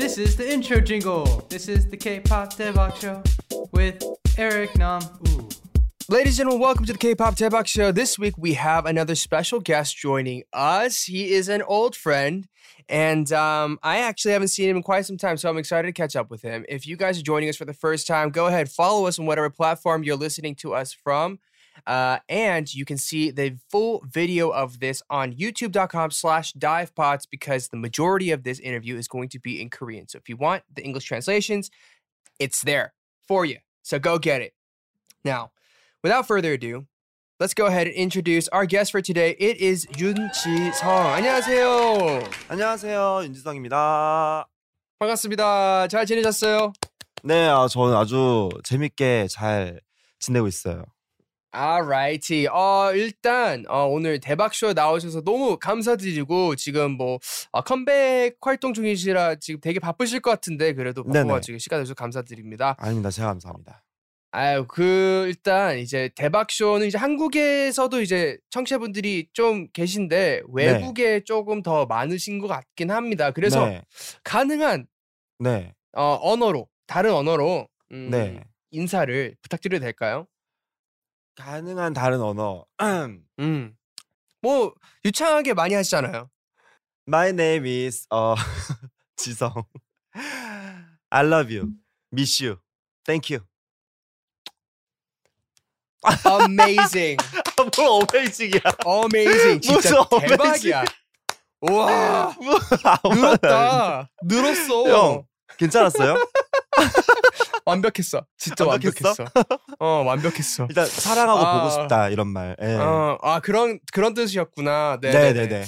This is the intro jingle. This is the K-pop Devok show with Eric Nam. Ladies and gentlemen, welcome to the K-pop Debak Show. This week we have another special guest joining us. He is an old friend, and um, I actually haven't seen him in quite some time, so I'm excited to catch up with him. If you guys are joining us for the first time, go ahead, follow us on whatever platform you're listening to us from. Uh, and you can see the full video of this on youtube.com slash divepods because the majority of this interview is going to be in Korean. So if you want the English translations, it's there for you. So go get it. Now, without further ado, let's go ahead and introduce our guest for today. It is Yoon Chi-sung. 안녕하세요. 안녕하세요 윤지성입니다. 반갑습니다. 잘 지내셨어요? 네, 아, 저는 아주 재밌게 잘 지내고 있어요. Alrighty. 어, 일단 어, 오늘 대박쇼 나오셔서 너무 감사드리고 지금 뭐 어, 컴백 활동 중이시라 지금 되게 바쁘실 것 같은데 그래도. 바빠가지고 시간 내주셔서 감사드립니다. 아닙니다, 제가 감사합니다. 아유 그 일단 이제 대박쇼는 이제 한국에서도 이제 청취자분들이 좀 계신데 외국에 조금 더 많으신 것 같긴 합니다. 그래서 네, 가능한 네, 어, 언어로 다른 언어로 음, 네. 인사를 부탁드려도 될까요? 가능한 다른 언어. 음. 뭐 유창하게 많이 하시잖아요. My name is 어 지성. I love you, miss you, thank you. Amazing. 뭘 어메이징이야? Amazing. 진짜 대박이야. 와. 뭐, 늘었다. 늘었어. 형, 괜찮았어요? 완벽했어. 진짜 완벽했어? 완벽했어. 어, 완벽했어. 일단 사랑하고 아. 보고 싶다 이런 말. 예. 어, 아 그런 그런 뜻이었구나. 네, 네, 네, 네,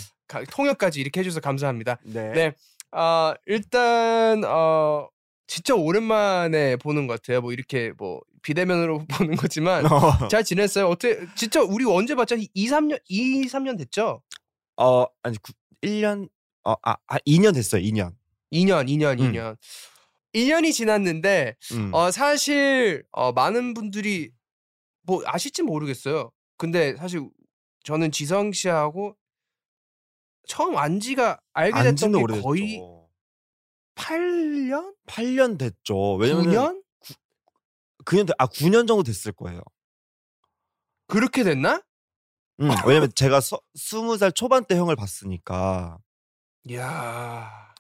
통역까지 이렇게 해주셔서 감사합니다. 네. 네. 아 일단 어 진짜 오랜만에 보는 것 같아요. 뭐 이렇게 뭐 비대면으로 보는 거지만 어, 잘 지냈어요? 어떻게 진짜 우리 언제 봤죠? 2, 3년 2, 3년 됐죠? 어 아니 1년 어, 아, 아 2년 됐어요. 2년. 2년, 2년, 음. 2년. 2년이 지났는데 음. 어 사실 어 많은 분들이 뭐 아실지 모르겠어요. 근데 사실 저는 지성 씨하고 처음 안지가 알게 됐던 게 오래됐죠. 거의 8년? 8년 됐죠. 왜냐면 9년? 9년 돼- 아 9년 정도 됐을 거예요. 그렇게 됐나? 음, 왜냐면 제가 서, 20살 초반 때 형을 봤으니까 이야,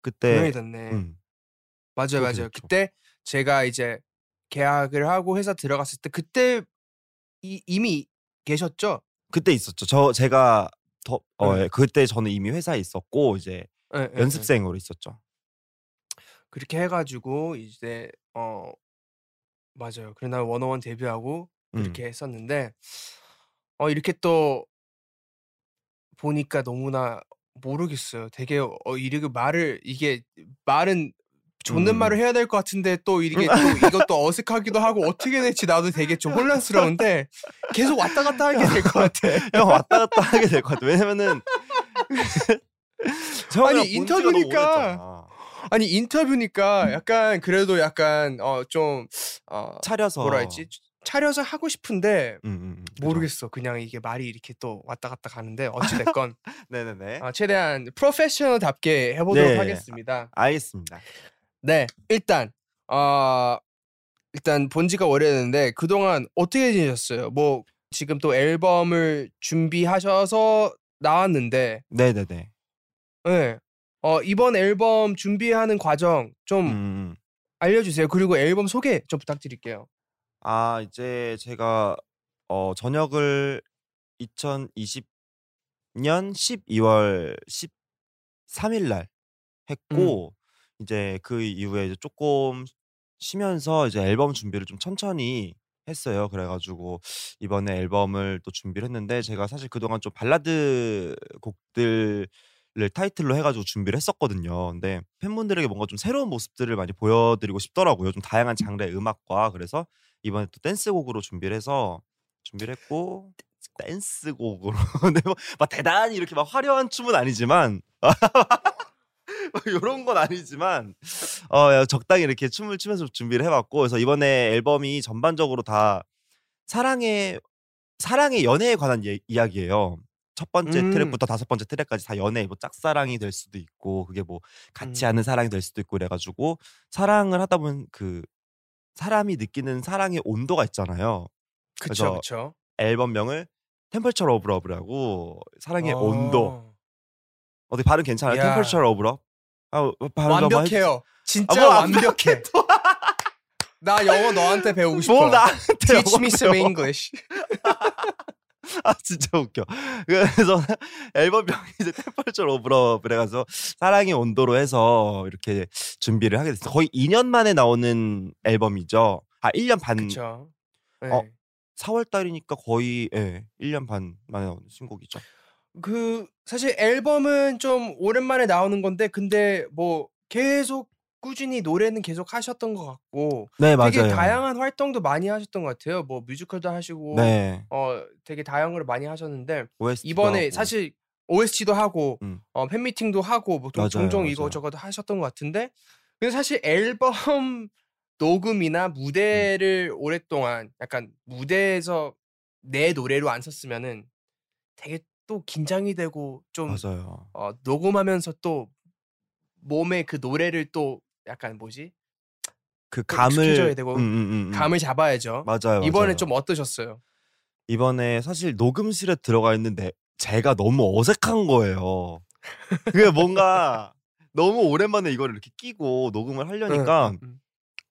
그때 9년이 됐네. 음, 맞아요, 맞아요. 됐죠. 그때 제가 이제 계약을 하고 회사 들어갔을 때 그때 이, 이미 계셨죠? 그때 있었죠. 저 제가 더 어, 네. 예, 그때 저는 이미 회사에 있었고 이제 예. 연습생으로 있었죠. 그렇게 해가지고 이제 어 맞아요. 그래 나 원어원 데뷔하고 음. 이렇게 했었는데 어 이렇게 또 보니까 너무나 모르겠어요. 되게 어 이렇게 말을 이게 말은 좋는 음. 말을 해야 될 것 같은데 또 이게 또 이것도 어색하기도 하고 어떻게 될지 나도 되게 좀 혼란스러운데 계속 왔다 갔다 하게 될 것 같아. 형 왔다 갔다 하게 될 것 같아. 왜냐면은 아니, 인터뷰니까. 아니 인터뷰니까 약간 그래도 약간 어좀 어, 차려서 뭐라 했지 차려서 하고 싶은데 음, 음, 음. 모르겠어. 그냥 이게 말이 이렇게 또 왔다 갔다 가는데 어찌 됐건 네네네. 아, 최대한 프로페셔널답게 해보도록 네. 하겠습니다. 알겠습니다. 네, 일단 어 일단 본 지가 오래됐는데 그동안 어떻게 지내셨어요? 뭐 지금 또 앨범을 준비하셔서 나왔는데, 네네네. 네. 어 이번 앨범 준비하는 과정 좀 음, 음. 알려주세요. 그리고 앨범 소개 좀 부탁드릴게요. 아 이제 제가 어 전역을 2020년 12월 13일 날 했고 이제 그 이후에 이제 조금 쉬면서 이제 앨범 준비를 좀 천천히 했어요. 그래가지고 이번에 앨범을 또 준비를 했는데 제가 사실 그동안 좀 발라드 곡들을 타이틀로 해가지고 준비를 했었거든요. 근데 팬분들에게 뭔가 좀 새로운 모습들을 많이 보여드리고 싶더라고요. 좀 다양한 장르의 음악과 그래서 이번에 또 댄스곡으로 준비를 해서 준비를 했고 댄스곡으로 네, 뭐, 막 대단히 이렇게 막 화려한 춤은 아니지만 이런 건 아니지만 어 적당히 이렇게 춤을 추면서 준비를 해봤고 그래서 이번에 앨범이 전반적으로 다 사랑의 사랑의 연애에 관한 예- 이야기예요. 첫 번째 음. 트랙부터 다섯 번째 트랙까지 다 연애 뭐 짝사랑이 될 수도 있고 그게 뭐 같이 음. 하는 사랑이 될 수도 있고 그래가지고 사랑을 하다 보면 그 사람이 느끼는 사랑의 온도가 있잖아요. 그쵸 그래서 그쵸. 앨범명을 Temperature of Love라고 사랑의 어. 온도 어떻게 발음 괜찮아요? 야. Temperature of Love? 아, 한번 완벽해요. 진짜 아, 뭐 완벽해. 나 영어 너한테 배우고 싶어. 뭐 나한테 Teach me some. English. 아 진짜 웃겨. 그래서 앨범명이 이제 Temperature of Love 그래가서 사랑의 온도로 해서 이렇게 준비를 하게 됐어요. 거의 2년 만에 나오는 앨범이죠. 아 1년 반 그쵸. 네. 어. 4월 달이니까 거의 예, 1년 반 만에 나오는 신곡이죠. 그 사실 앨범은 좀 오랜만에 나오는 건데 근데 뭐 계속 꾸준히 노래는 계속 하셨던 것 같고 네 되게 맞아요. 다양한 활동도 많이 하셨던 것 같아요. 뭐 뮤지컬도 하시고 네. 어 되게 다양으로 많이 하셨는데 OST 도 이번에 하고. 사실 OST도 하고 음. 어, 팬미팅도 하고 뭐 종- 맞아요, 종종. 이것저것 하셨던 것 같은데 근데 사실 앨범 녹음이나 무대를 음. 오랫동안 약간 무대에서 내 노래로 안 썼으면은 되게 또 긴장이 되고 좀 맞아요. 어, 녹음하면서 또 몸에 그 노래를 또 약간 뭐지 그또 감을 되고 음, 음, 음, 음. 감을 잡아야죠. 맞아요. 이번에 맞아요. 좀 어떠셨어요? 이번에 사실 녹음실에 들어가 있는데 제가 너무 어색한 거예요. 그게 뭔가 너무 오랜만에 이걸 이렇게 끼고 녹음을 하려니까.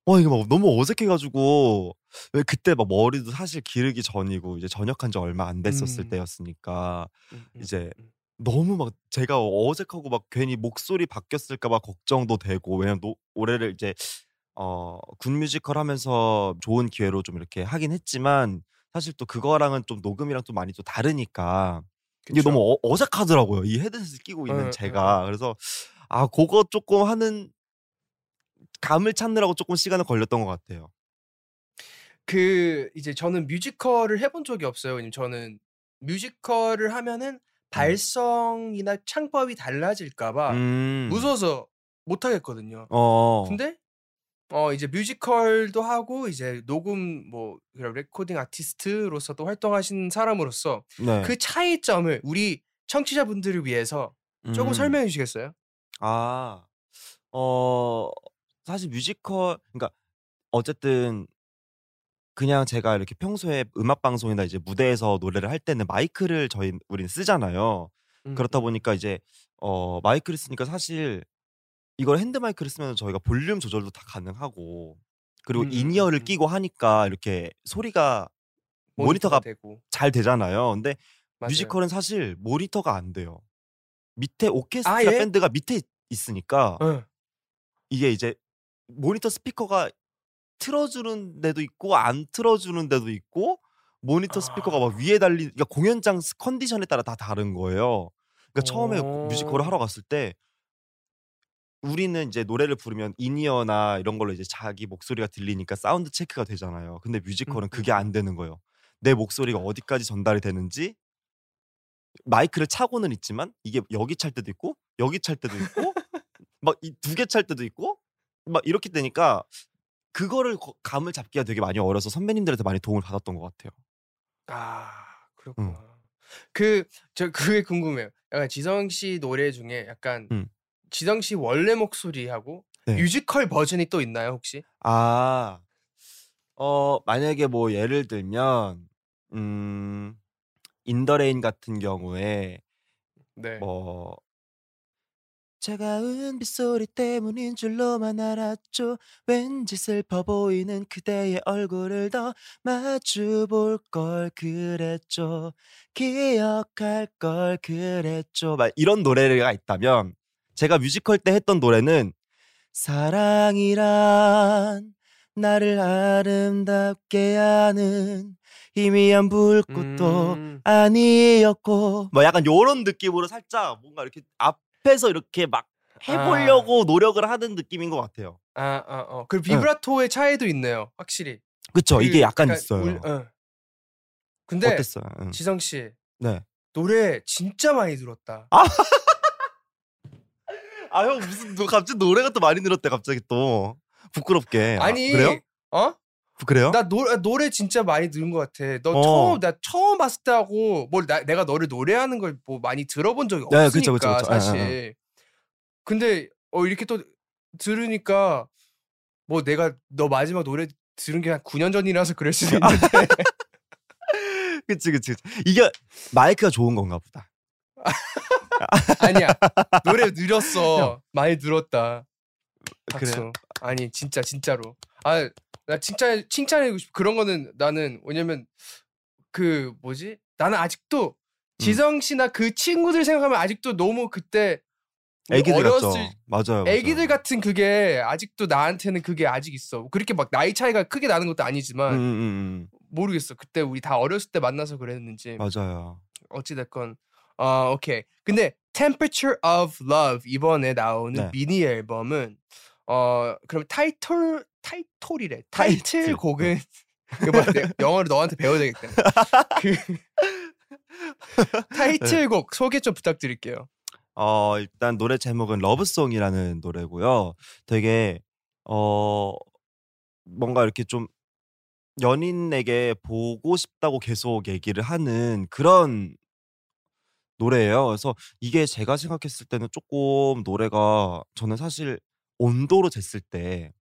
어 이게 막 너무 어색해가지고 왜 그때 막 머리도 사실 기르기 전이고 이제 전역한 지 얼마 안 됐었을 음. 때였으니까 응, 응, 이제 응. 너무 막 제가 어색하고 막 괜히 목소리 바뀌었을까봐 걱정도 되고 왜냐면 노, 올해를 이제 어, 군 뮤지컬 하면서 좋은 기회로 좀 이렇게 하긴 했지만 사실 또 그거랑은 좀 녹음이랑 좀 많이 또 다르니까 이게 그쵸? 너무 어, 색하더라고요이 헤드셋을 끼고 있는 응, 제가 그래서 아 그거 조금 하는 감을 찾느라고 조금 시간을 걸렸던 것 같아요. 그 이제 저는 뮤지컬을 해본 적이 없어요. 왜냐면 저는 뮤지컬을 하면은 발성이나 창법이 달라질까봐 음. 무서워서 못 하겠거든요. 어. 근데 어 이제 뮤지컬도 하고 이제 녹음 뭐 그런 recording artist로서도 활동하신 사람으로서 네. 그 차이점을 우리 청취자분들을 위해서 조금 음. 설명해 주시겠어요? 아, 어, 사실 뮤지컬, 그러니까 어쨌든 그냥 제가 이렇게 평소에 음악 방송이나 이제 무대에서 노래를 할 때는 마이크를 저희 우린 쓰잖아요. 음, 그렇다 음. 보니까 이제 어 마이크를 쓰니까 사실 이걸 핸드 마이크를 쓰면 저희가 볼륨 조절도 다 가능하고 그리고 음, 음, in-ear를 음. 끼고 하니까 이렇게 소리가 모니터가 되고 잘 되잖아요. 근데 맞아요. 뮤지컬은 사실 모니터가 안 돼요. 밑에 오케스트라 아, 예? 밴드가 밑에 있으니까 응. 이게 이제 모니터 스피커가 틀어주는 데도 있고 안 틀어주는 데도 있고 모니터 스피커가 막 아. 위에 달린 그러니까 공연장 스- 컨디션에 따라 다 다른 거예요. 그러니까 처음에 오. 뮤지컬을 하러 갔을 때 우리는 이제 노래를 부르면 인이어나 이런 걸로 이제 자기 목소리가 들리니까 사운드 체크가 되잖아요. 근데 뮤지컬은 음, 그게 음, 안 되는 거예요. 내 목소리가 어디까지 전달이 되는지 마이크를 차고는 있지만 이게 여기 찰 때도 있고 여기 찰 때도 있고 막 이 두 개 찰 때도 있고 막 이렇게 되니까 그거를 거- 감을 잡기가 되게 많이 어려서 선배님들한테 많이 도움을 받았던 것 같아요. 아 그렇구나. 그저 그게 궁금해요. 약간 지성 씨 노래 중에 약간 음. 지성 씨 원래 목소리하고 네. 뮤지컬 버전이 또 있나요 혹시? 아, 어 만약에 뭐 예를 들면 음 In the Rain 같은 경우에 네. 뭐 차가운 빗소리 때문인 줄로만 알았죠. 왠지 슬퍼 보이는 그대의 얼굴을 더 마주 볼 걸 그랬죠. 기억할 걸 그랬죠. 막 이런 노래가 있다면 제가 뮤지컬 때 했던 노래는 사랑이란 나를 아름답게 하는 희미한 불꽃도 음. 아니었고 뭐 약간 요런 느낌으로 살짝 뭔가 이렇게 앞 에서 이렇게 막 해보려고 노력을 하는 느낌인 것 같아요. 아, 아, 어. 그 비브라토의 차이도 있네요. 확실히. 그쵸 그 이게 약간 약간 있어요. 울- 어. 근데 어땠어요? 응. 지성 씨 네. 노래 진짜 많이 들었다. 아형 무슨 너 갑자기 노래가 또 많이 늘었대 갑자기 또 부끄럽게 아, 아니 그래요? 어? 그래요? 나 노, 노래 진짜 많이 들은 것 같아. 너 어. 처음 나 처음 봤을 때하고 뭘 나, 내가 너를 노래하는 걸 뭐 많이 들어본 적이 네, 없으니까 그쵸, 그쵸, 그쵸. 예, 사실. 예, 근데 어 이렇게 또 들으니까 뭐 내가 너 마지막 노래 들은 게 한 9년 전이라서 그럴 수도 있는데 그치, 그치, 그치. 이게 마이크가 좋은 건가 보다. 아니야 노래 늘었어 형. 많이 늘었다. 그래요? 아니 진짜 진짜로. 아 나 칭찬 칭찬해주고 싶어. 그런 거는 나는 왜냐면 그 뭐지? 나는 아직도 음. 지성 씨나 그 친구들 생각하면 아직도 너무 그때 애기들. 어렸을 맞아요. 애기들 맞아요. 같은 그게 아직도 나한테는 그게 아직 있어. 그렇게 막 나이 차이가 크게 나는 것도 음, 아니지만 음, 음, 모르겠어. 그때 우리 다 어렸을 때 만나서 그랬는지 음. 맞아요. 어찌 됐건 어 오케이. 근데 Temperature of Love 이번에 나오는 네. 미니 앨범은 어 그럼 타이틀 타이틀이래. 타이틀. 타이틀 곡은 이거 봐, 내 영어를 너한테 배워야 되겠다. 그 타이틀곡 소개 좀 부탁드릴게요. 어, 일단 노래 제목은 러브송이라는 노래고요. 되게 어 뭔가 이렇게 좀 연인에게 보고 싶다고 계속 얘기를 하는 그런 노래예요. 그래서 이게 제가 생각했을 때는 조금 노래가 저는 사실 온도로 쟀을 때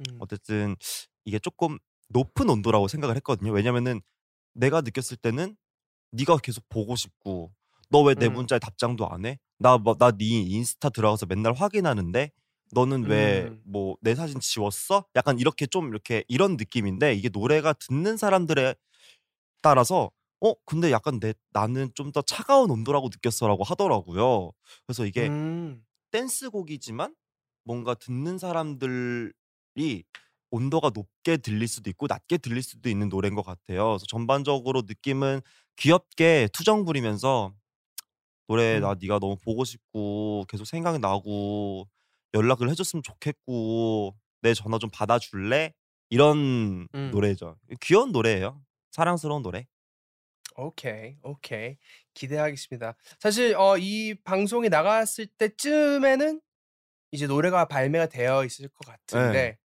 음. 어쨌든 이게 조금 높은 온도라고 생각을 했거든요. 왜냐면은 내가 느꼈을 때는 네가 계속 보고 싶고 너 왜 내 음. 문자에 답장도 안 해? 나나네 인스타 들어가서 맨날 확인하는데 너는 왜 음. 뭐내 사진 지웠어? 약간 이렇게 좀 이렇게 이런 느낌인데 이게 노래가 듣는 사람들에 따라서 어 근데 약간 내 나는 좀 더 차가운 온도라고 느꼈어라고 하더라고요. 그래서 이게 음. 댄스곡이지만 뭔가 듣는 사람들이 온도가 높게 들릴 수도 있고 낮게 들릴 수도 있는 노래인 것 같아요. 그래서 전반적으로 느낌은 귀엽게 투정 부리면서 노래 음. 나 네가 너무 보고 싶고 계속 생각이 나고 연락을 해줬으면 좋겠고 내 전화 좀 받아줄래? 이런 음. 노래죠. 귀여운 노래예요. 사랑스러운 노래. 오케이, 오케이. 기대하겠습니다. 사실 어, 이 방송이 나갔을 때쯤에는 이제 노래가 발매가 되어 있을 것 같은데 네.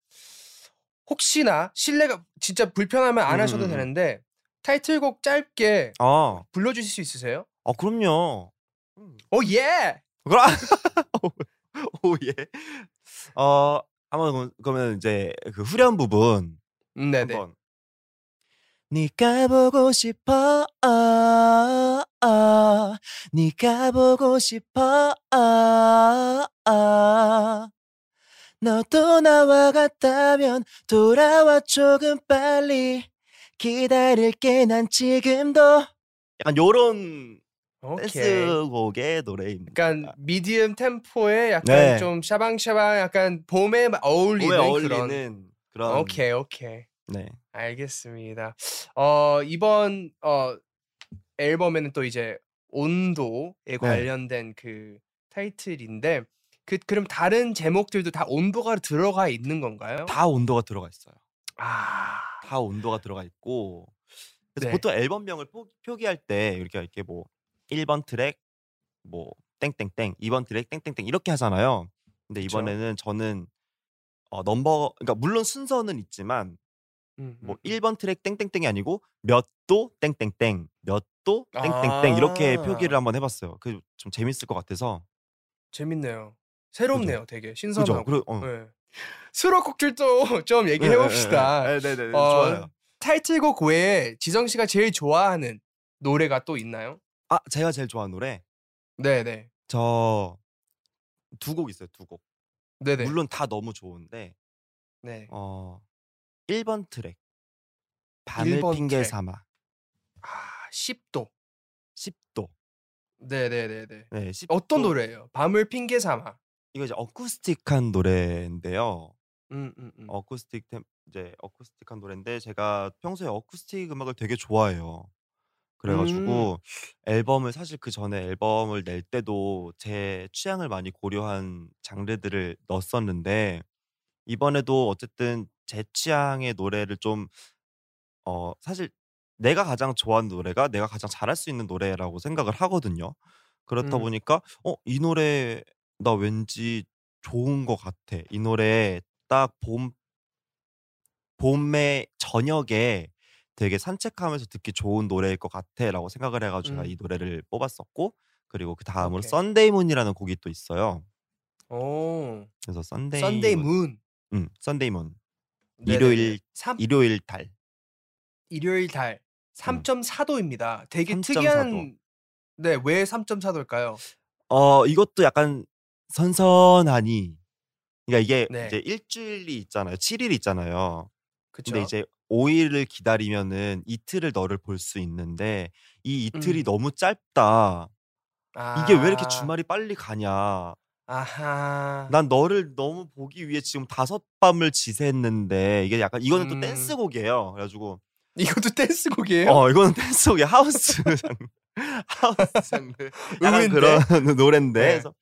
혹시나 실례가 진짜 불편하면 안 하셔도 음, 음, 음. 되는데 타이틀곡 짧게 아, 불러주실 수 있으세요? 아 그럼요. 오 예! 그럼 오 예. 어 한번 그러면 이제 그 후렴 부분 음, 네네. 한번. 네가 보고 싶어. 어, 어. 네가 보고 싶어. 어, 어. 너도 나와 같다면 돌아와 조금 빨리 기다릴게 난 지금도 약간 요런 오케이. 댄스곡의 노래입니다. 약간 미디엄 템포에 약간 네. 좀 샤방샤방 약간 봄에 마- 어울리는 봄에 그런. 어울리는 그런 오케이 오케이. 네. 알겠습니다. 어 이번 어 앨범에는 또 이제 온도에 네. 관련된 그 타이틀인데 그 그럼 다른 제목들도 다 온도가 들어가 있는 건가요? 다 온도가 들어가 있어요. 아. 다 온도가 들어가 있고 그래서 네. 보통 앨범명을 표, 표기할 때 이렇게 이렇게 뭐 1번 트랙 뭐 땡땡땡 2번 트랙 땡땡땡 이렇게 하잖아요. 근데 그쵸. 이번에는 저는 어 넘버 그러니까 물론 순서는 있지만 음, 뭐 음, 음. 1번 트랙 땡땡땡이 아니고 몇 도 땡땡땡 몇 도 땡땡땡 이렇게 아. 표기를 한번 해봤어요. 그 좀 재밌을 것 같아서 재밌네요. 새롭네요, 되게 그죠? 신선하고. 그리고 어. 네. 수록곡들도 좀 얘기해 봅시다. 네 네 네 어, 좋아요. 타이틀곡 외에 지성 씨가 제일 좋아하는 노래가 또 있나요? 아 제가 제일 좋아하는 노래 네 네. 저 두 곡 있어요. 두 곡. 네 네. 물론 다 너무 좋은데 네. 어 1번 트랙 밤을 1번 핑계 트랙. 삼아 아, 10도. 10도 네네네네. 네 10도 어떤 노래예요? 밤을 핑계 삼아. 이거 이제 어쿠스틱한 노래인데요 음, 음, 음. 어쿠스틱 템 이제 어쿠스틱한 노래인데 제가 평소에 어쿠스틱 음악을 되게 좋아해요 그래가지고 앨범을 사실 그 전에 앨범을 낼 때도 제 취향을 많이 고려한 장르들을 넣었었는데 이번에도 어쨌든 제 취향의 노래를 좀 어 사실 내가 가장 좋아하는 노래가 내가 가장 잘할 수 있는 노래라고 생각을 하거든요. 그렇다 음. 보니까 어 이 노래 나 왠지 좋은 것 같아. 이 노래 딱 봄 봄의 저녁에 되게 산책하면서 듣기 좋은 노래일 것 같아라고 생각을 해가지고 제가 음. 이 노래를 뽑았었고 그리고 그 다음으로 오케이. Sunday Moon이라는 곡이 또 있어요. 오. 그래서 Sunday Sunday Moon. 음, Sunday Moon. 네네네. 일요일 3 일요일 달. 일요일 달 음. 3.4도입니다. 되게 3.4 도. 특이한 네, 왜 3.4도일까요? 어 이것도 약간 선선하니 그러니까 이게 네. 이제 일주일이 있잖아요. 7일 있잖아요. 그쵸? 근데 이제 5일을 기다리면은 이틀을 너를 볼 수 있는데 이 이틀이 음. 너무 짧다. 이게 왜 이렇게 아. 주말이 빨리 가냐. 아하. 난 너를 너무 보기 위해 지금 다섯 밤을 지새했는데 이게 약간 이거는 또 음. 댄스곡이에요. 그래 가지고 이것도 댄스곡이에요? 어 이거는 댄스곡이야. 하우스. 하우스 장르. 약간 의외인데? 그런 노랜데. 네. 그래서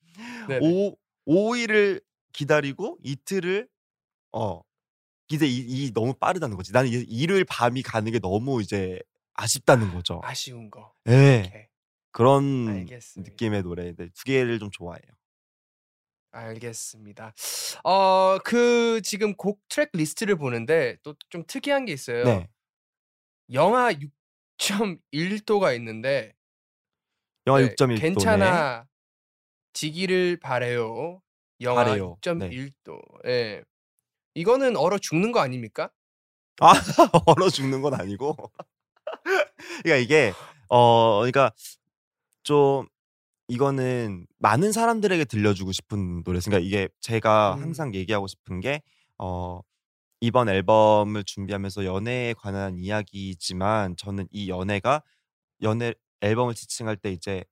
네네. 오 5일을 기다리고 이틀을 어 이제 이, 이 너무 빠르다는 거지. 나는 이- 일요일 밤이 가는 게 너무 이제 아쉽다는 거죠. 아쉬운 거. 예. 오케이. 그런 알겠습니다. 느낌의 노래인데 두 개를 좀 좋아해요. 알겠습니다. 어, 그 지금 곡 트랙 리스트를 보는데 또 좀 특이한 게 있어요. 네. 영하 6.1도가 있는데 영하 네, 6.1도. 네. 괜찮아 지기를 바래요. 영하 바래요. 네. 6.1도. 예. 이거는 얼어 죽는 거 아닙니까? 아, 얼어 죽는 건 아니고. 그러니까 이게 어 그러니까 좀 이거는 많은 사람들에게 들려주고 싶은 노래. 그러니까 이게 제가 음. 항상 얘기하고 싶은 게 어 이번 앨범을 준비하면서 연애에 관한 이야기지만 저는 이 연애가 연애 앨범을 지칭할 때 이제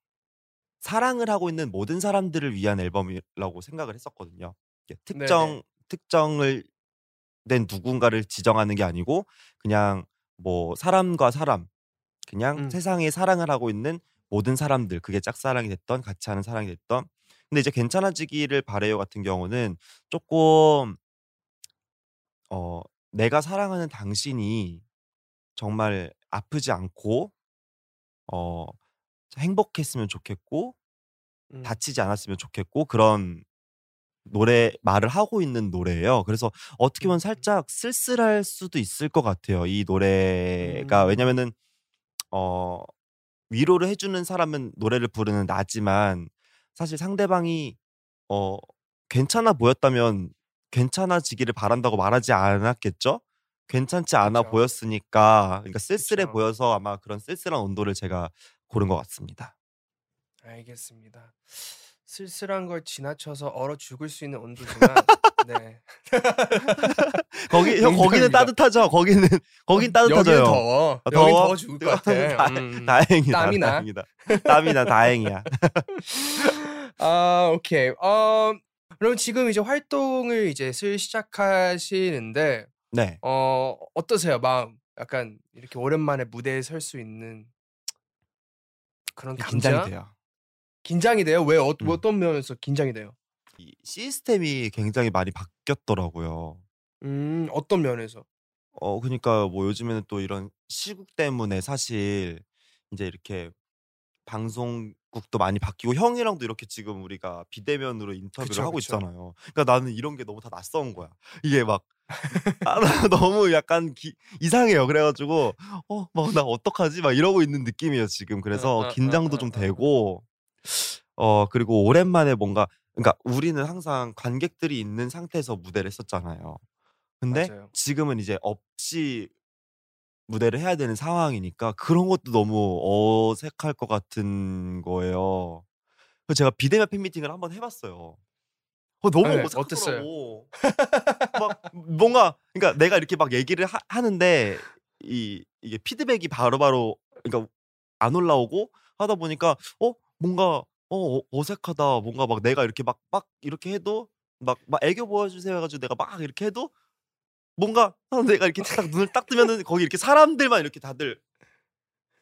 사랑을 하고 있는 모든 사람들을 위한 앨범이라고 생각을 했었거든요. 이게 네네. 특정 특정을 된 누군가를 지정하는 게 아니고 그냥 뭐 사람과 사람 그냥 음. 세상에 사랑을 하고 있는 모든 사람들 그게 짝사랑이 됐던 같이 하는 사랑이 됐던 근데 이제 괜찮아지기를 바래요 같은 경우는 조금 어 내가 사랑하는 당신이 정말 아프지 않고 어 행복했으면 좋겠고 음. 다치지 않았으면 좋겠고 그런 노래 말을 하고 있는 노래예요. 그래서 어떻게 보면 음. 살짝 쓸쓸할 수도 있을 것 같아요. 이 노래가 음. 왜냐면은 어 위로를 해주는 사람은 노래를 부르는 나지만 사실 상대방이 어 괜찮아 보였다면 괜찮아지기를 바란다고 말하지 않았겠죠? 괜찮지 않아 그쵸. 보였으니까 그러니까 쓸쓸해 그쵸. 보여서 아마 그런 쓸쓸한 온도를 제가 고른 것 같습니다. 알겠습니다. 쓸쓸한 걸 지나쳐서 얼어 죽을 수 있는 온도지만 네. 거기 형 거기는. 따뜻하죠. 거기는 거긴 어, 따뜻하죠. 여기는 더워. 아, 더워? 더워 죽을 것 같아. 다, 음. 다행이다. 땀이 나. 다행이다. 땀이 나 다행이야. 아, 오케이. 어, 그럼 지금 이제 활동을 이제 슬 시작하시는데 네. 어, 어떠세요? 마음. 약간 이렇게 오랜만에 무대에 설 수 있는 그런 감정? 긴장이 돼요. 긴장이 돼요? 왜 어, 음. 어떤 면에서 긴장이 돼요? 이 시스템이 굉장히 많이 바뀌었더라고요. 음, 어떤 면에서? 어 그니까 뭐 요즘에는 또 이런 시국 때문에 사실 이제 이렇게 방송국도 많이 바뀌고 형이랑도 이렇게 지금 우리가 비대면으로 인터뷰를 그쵸, 하고 그쵸. 있잖아요. 그러니까 나는 이런 게 너무 다 낯선 거야. 이게 막 아, 나 너무 약간 기, 이상해요. 그래가지고 어 막 나 어떡하지? 막 이러고 있는 느낌이에요 지금. 그래서 어, 어, 긴장도 어, 좀. 되고 어 그리고 오랜만에 뭔가 그러니까 우리는 항상 관객들이 있는 상태에서 무대를 했었잖아요. 근데 맞아요. 지금은 이제 없이 무대를 해야 되는 상황이니까 그런 것도 너무 어색할 것 같은 거예요. 그래서 제가 비대면 팬미팅을 한번 해봤어요. 어, 너무 네, 어색하더라고. 막 뭔가 그러니까 내가 이렇게 막 얘기를 하, 하는데 이 이게 피드백이 바로 바로 그러니까 안 올라오고 하다 보니까 어 뭔가 어 어- 어색하다. 뭔가 막 내가 이렇게 막막 이렇게 해도 막 막 애교 보여주세요 해가지고 내가 막 이렇게 해도 뭔가 아, 내가 이렇게 딱 눈을 딱 뜨면은 거기 이렇게 사람들만 이렇게 다들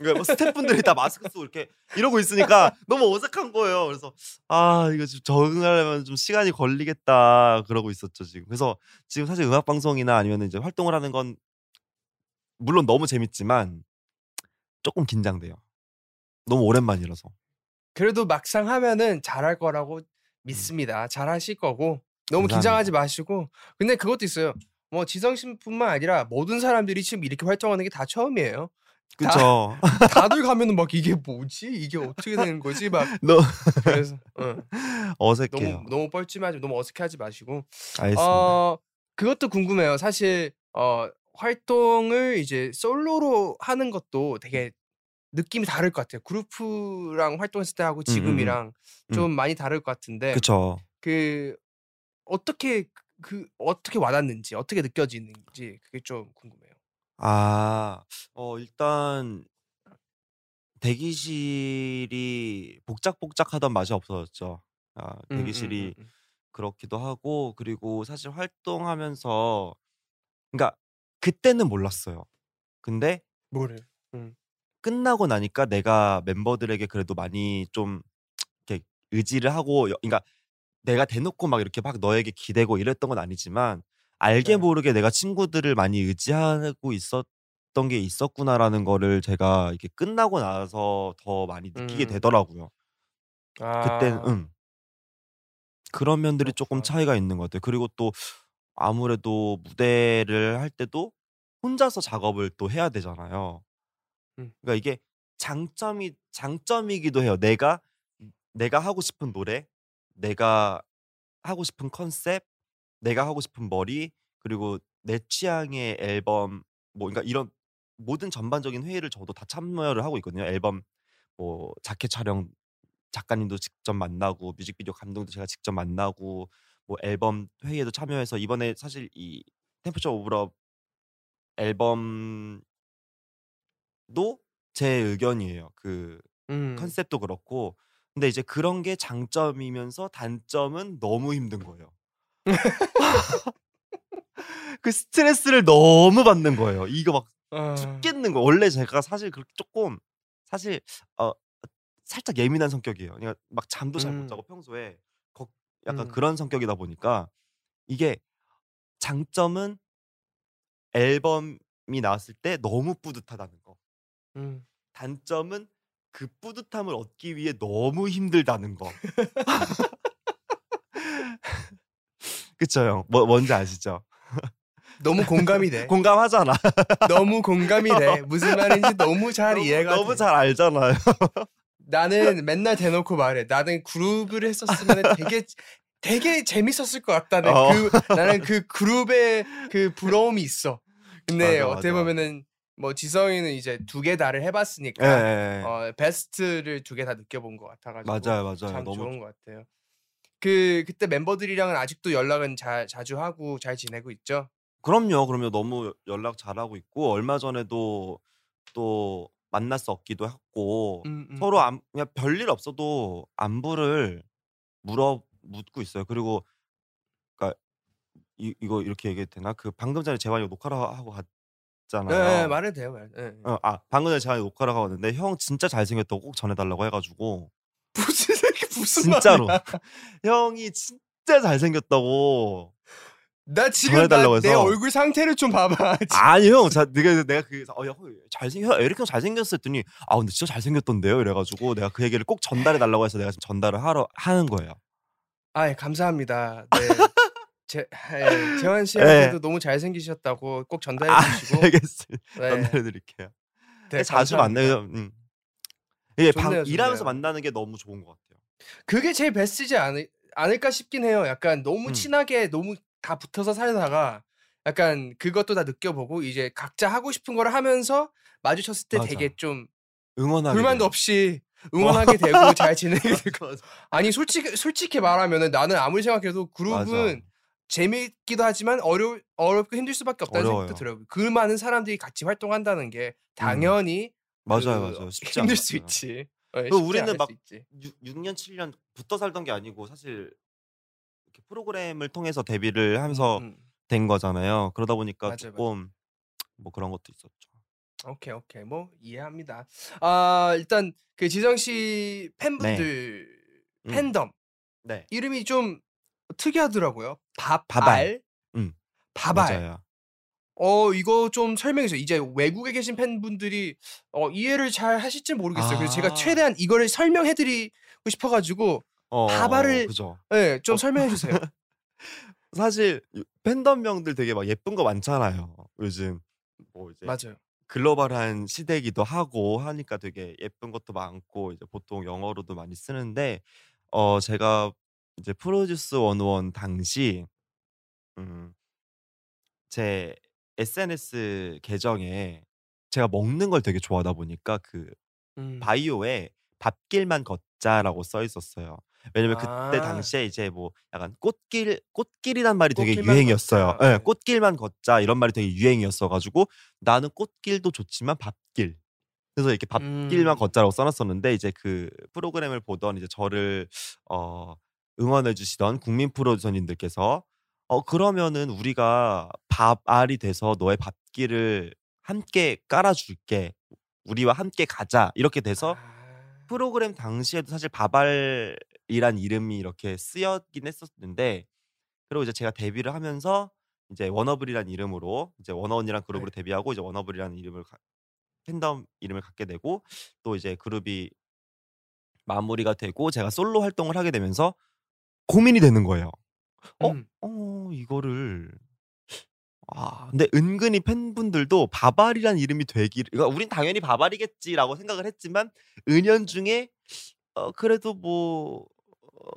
그러니까 뭐 스태프분들이 다 마스크 쓰고 이렇게 이러고 있으니까 너무 어색한 거예요. 그래서 아 이거 좀 적응하려면 좀 시간이 걸리겠다 그러고 있었죠 지금. 그래서 지금 사실 음악 방송이나 아니면 이제 활동을 하는 건 물론 너무 재밌지만 조금 긴장돼요. 너무 오랜만이라서. 그래도 막상 하면은 잘할 거라고 믿습니다. 잘하실 거고 너무 감사합니다. 긴장하지 마시고. 근데 그것도 있어요. 뭐 지성 씨뿐만 아니라 모든 사람들이 지금 이렇게 활동하는 게 다 처음이에요. 그쵸. 다들 가면은 막 이게 뭐지? 이게 어떻게 되는 거지? 막 너 그래서 어, 어색해요. 너무 너무 뻘쭘하지 너무 어색하지 마시고 알겠습니다. 어 그것도 궁금해요. 사실 어 활동을 이제 솔로로 하는 것도 되게 느낌이 다를 것 같아요. 그룹프랑 활동했을 때 하고 음, 음, 음. 지금이랑 음. 좀 많이 다를 것 같은데 그쵸. 그 어떻게 그- 그 어떻게 와닿는지 어떻게 느껴지는지 그게 좀 궁금해요. 아, 어, 일단 대기실이 복작복작하던 맛이 없어졌죠. 아, 음, 음, 대기실이 음, 음. 그렇기도 하고 그리고 사실 활동하면서 그러니까 그때는 몰랐어요. 근데 뭐를? 끝나고 나니까 내가 멤버들에게 그래도 많이 좀 이렇게 의지를 하고 여- 그러니까 내가 대놓고 막 이렇게 막 너에게 기대고 이랬던 건 아니지만 알게 네. 모르게 내가 친구들을 많이 의지하고 있었던 게 있었구나라는 거를 제가 이게 끝나고 나서 더 많이 느끼게 음. 되더라고요. 아, 음. 그런 면들이 조금 그렇구나. 차이가 있는 것 같아요. 그리고 또 아무래도 무대를 할 때도 혼자서 작업을 또 해야 되잖아요. 음. 그러니까 이게 장점이 장점이기도 해요. 내가 내가 하고 싶은 노래, 내가 하고 싶은 컨셉, 내가 하고 싶은 머리, 그리고 내 취향의 앨범 뭐 그러니까 이런 모든 전반적인 회의를 저도 다 참여를 하고 있거든요. 앨범 뭐 자켓 촬영 작가님도 직접 만나고 뮤직비디오 감독도 제가 직접 만나고 뭐 앨범 회의에도 참여해서 이번에 사실 이 템퍼처 오브럽 앨범도 제 의견이에요. 그 음. 컨셉도 그렇고 근데 이제 그런 게 장점이면서 단점은 너무 힘든 거예요. 그 스트레스를 너무 받는 거예요. 이거 막 아, 죽겠는 거. 원래 제가 사실 그렇게 조금 사실 어 살짝 예민한 성격이에요. 그러니까 막 잠도 잘못 음. 자고 평소에 거- 약간 음. 그런 성격이다 보니까 이게 장점은 앨범이 나왔을 때 너무 뿌듯하다는 거. 음. 단점은 그 뿌듯함을 얻기 위해 너무 힘들다는 거. 그쵸 형? 뭐 뭔지 아시죠? 너무 공감이 돼. 공감하잖아. 너무 공감이 돼. 무슨 말인지 너무 잘 너무, 이해가 너무 돼. 잘 알잖아요. 나는 맨날 대놓고 말해. 나는 그룹을 했었으면 되게 되게 재밌었을 것 같다는 어. 그 나는 그 그룹의 그 부러움이 있어. 근데 맞아, 어떻게 맞아. 보면은 뭐 지성이는 이제 두 개 다를 예, 해봤으니까 예, 예. 어, 베스트를 두 개 다 느껴본 것 같아가지고 맞아요, 맞아요. 참 너무 좋은 것 같아요. 그 그때 멤버들이랑은 아직도 연락은 자, 자주 하고 잘 지내고 있죠. 그럼요, 그럼요. 너무 연락 잘하고 있고 얼마 전에도 또 없기도 했고 음, 음, 서로 음. 안, 그냥 별일 없어도 안부를 물어 묻고 있어요. 그리고 그러니까 이, 이거 이렇게 얘기해도 되나? 그 방금 전에 재환이가 녹화를 하- 하고 예, 갔잖아요. 예, 말해도 돼요. 말. 예, 예. 어, 아 방금 전에 재환이 녹화를 하고 왔는데 형 진짜 잘생겼다고 꼭 전해달라고 해가지고 무슨 진짜로 말이야? 형이 진짜 잘생겼다고 나 지금 나, 내 해서. 얼굴 상태를 좀 봐봐. 아니 형, 자, 내가 내가 그 어, 형 잘생 형 에릭 형 잘생겼어 했더니 아 근데 진짜 잘생겼던데요 이래가지고 내가 그 얘기를 꼭 전달해 달라고 해서 내가 지금 전달을 하러 하는 거예요. 아, 예, 감사합니다. 네. 제, 예, 재환 씨한테도 너무 잘생기셨다고 꼭 전달해 아, 주시고. 알겠습니다. 네, 전달해 드릴게요. 네, 자주 감사합니다. 만나요. 음. 이게 방, 좋네요, 일하면서 좋네요. 만나는 게 너무 좋은 것 같아요. 그게 제일 베스트지 않을, 않을까 싶긴 해요. 약간 너무 음. 친하게 너무 다 붙어서 살다가 약간 그것도 다 느껴보고 이제 각자 하고 싶은 걸 하면서 마주쳤을 때 맞아. 되게 좀 응원하게 불만도. 없이 응원하게 되고 잘 지내게 맞아, 되고 맞아. 아니 솔직히 솔직히 말하면은 나는 아무리 생각해도 그룹은 맞아. 재미있기도 하지만 어려 어렵고 힘들 수밖에 없다는 어려워요. 생각도 들어요. 그 많은 사람들이 같이 활동한다는 게 당연히 맞아요, 그 맞아요. 쉽지 힘들 수 않았어요. 있지. 쉽지 우리는 막수 있지. 6, 년 7년 붙어 살던 게 아니고 사실 이렇게 프로그램을 통해서 데뷔를 하면서 음, 음. 된 거잖아요. 그러다 보니까 맞아요, 조금 뭐 그런 것도 있었죠. 오케이 오케이 뭐 이해합니다. 아 일단 그 지성 씨 팬분들 음. 팬덤 네. 이름이 좀 특이하더라고요. 바발. 음. 바발. 어 이거 좀 설명해 주세요. 이제 외국에 계신 팬분들이 어 이해를 잘 하실지 모르겠어요. 그래서 제가 아. 최대한 이거를 설명해 드리고 싶어 가지고 어, 바발을- 그죠. 예, 좀 어. 설명해 주세요. 사실 요 팬덤명들 되게 막 예쁜 거 많잖아요. 요즘 뭐 이제 맞아요. 글로벌한 시대이기도 하고 하니까 되게 예쁜 것도 많고 이제 보통 영어로도 많이 쓰는데 어 제가 이제 프로듀스 101 당시 음 제 SNS 계정에 제가 먹는 걸 되게 좋아하다 보니까 그 음. 바이오에 "밥길만 걷자."라고 써 있었어요. 왜냐면 그때 아. 당시에 이제 뭐 약간 꽃길 꽃길이란 말이 되게 꽃길만 유행이었어요. 걷자. 예. 네. "꽃길만 걷자." 이런 말이 되게 유행이었어 가지고 나는 꽃길도 좋지만 밥길. 그래서 이렇게 "밥길만 음. 걷자."라고 써 놨었는데 이제 그 프로그램을 보던 이제 저를 어 응원해 주시던 국민 프로듀서님들께서 " 어 그러면은 우리가 밥알이 돼서 너의 밥길을 함께 깔아 줄게. 우리와 함께 가자." 이렇게 돼서 아. 프로그램 당시에도 사실 밥알이란 이름이 이렇게 쓰였긴 했었는데 그리고 이제 제가 데뷔를 하면서 이제 워너블이라는 이름으로 이제 워너원이라는 그룹으로 네. 데뷔하고 이제 워너블이라는 이름을 가 팬덤 이름을 갖게 되고 또 이제 그룹이 마무리가 되고 제가 솔로 활동을 하게 되면서 고민이 되는 거예요. 어? 음. 어 이거를 아 근데 은근히 팬분들도 밥알이라는 이름이 되기를 그러니까 '우린 당연히 밥알이겠지.'라고 생각을 했지만 은연중에 어 그래도 뭐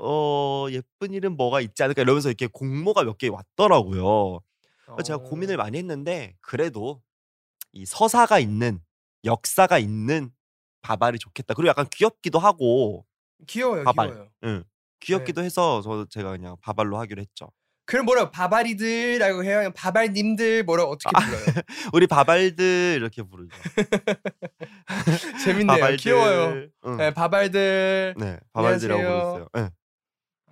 어 '예쁜 이름 뭐가 있지 않을까?' 이러면서 이렇게 공모가 몇 개 왔더라고요. 그래서 제가 고민을 어. 많이 했는데 그래도 이 서사가 있는 역사가 있는 밥알이 좋겠다. 그리고 약간 귀엽기도 하고 귀여워요, 밥알. 귀여워요. 응. 귀엽기도 해서 저 제가 그냥 밥알로 하기로 했죠. 그럼 뭐라고 바바리들이라고 해요? 바발님들 뭐라고 어떻게 아 불러요? 우리 밥알들 이렇게 부르죠. 재밌네요. 귀여워요. 밥알들. 응. 네, 바발들. 네. 안녕하세요. 부르세요. 예.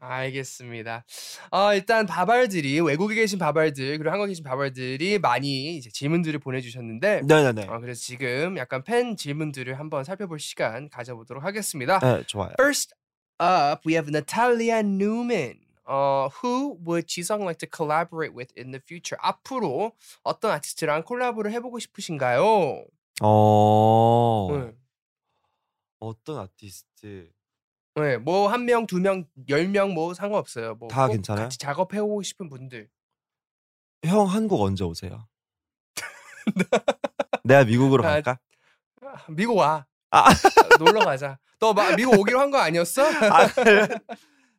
알겠습니다. 아 일단 바발들이 외국에 계신 바발들 그리고 한국에 계신 바발들이 많이 이제 질문들을 보내주셨는데 네네네. 어, 그래서 지금 약간 팬 질문들을 한번 살펴볼 시간 가져보도록 하겠습니다. 네, 좋아요. First up, we have Natalia Newman. Uh, who would 지성 like to collaborate with in the future? 앞으로 어떤 아티스트랑 콜라보를 해보고 싶으신가요? 어. 네. 어떤 아티스트 네, 뭐 한 명, 두 명, 열 명 뭐 상관없어요. 뭐다꼭 괜찮아요? 같이 작업해보고 싶은 분들. 형 한국 언제 오세요? 내가 미국으로 아, 갈까? 아, 미국 와. 아. 놀러 가자. 너막 미국 오기로 한 거 아니었어? 아?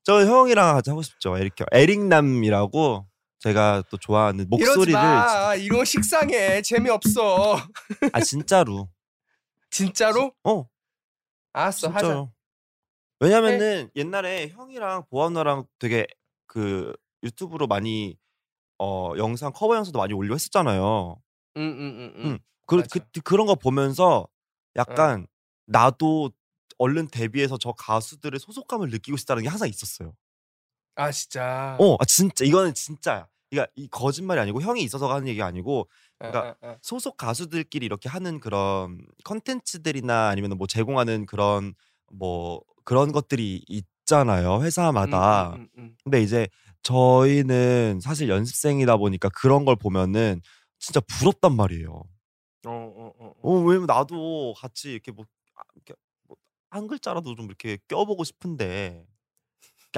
저 형이랑 같이 하고 싶죠. 에릭 형. 에릭남이라고 제가 또 좋아하는 이러지 목소리를 마. 이런 거 식상해. 재미없어. 아 진짜로. 진짜로? 어. 알았어, 하자. 진짜요. 왜냐면은 옛날에 형이랑 보아누나랑 되게 그 유튜브로 많이 어 영상 커버 영상도 많이 올리고 했었잖아요. 응, 응, 응, 응. 음. 그, 그 맞아. 그런 거 보면서 어. 약간 나도 얼른 데뷔해서 저 가수들의 소속감을 느끼고 싶다는 게 항상 있었어요. 아 진짜. 어, 아 진짜 이거는 진짜야. 그러니까 이 거짓말이 아니고 형이 있어서 하는 얘기가 아니고 아, 그러니까 아, 아. 소속 가수들끼리 이렇게 하는 그런 컨텐츠들이나 아니면 뭐 제공하는 그런 뭐 그런 것들이 있잖아요 음, 회사마다. 음, 음, 음. 근데 이제 저희는 사실 연습생이다 보니까 그런 걸 보면은 진짜 부럽단 말이에요. 어, 어, 어, 어. 어 왜냐면 나도 같이 이렇게 뭐 한 글자라도 좀 이렇게 껴보고 싶은데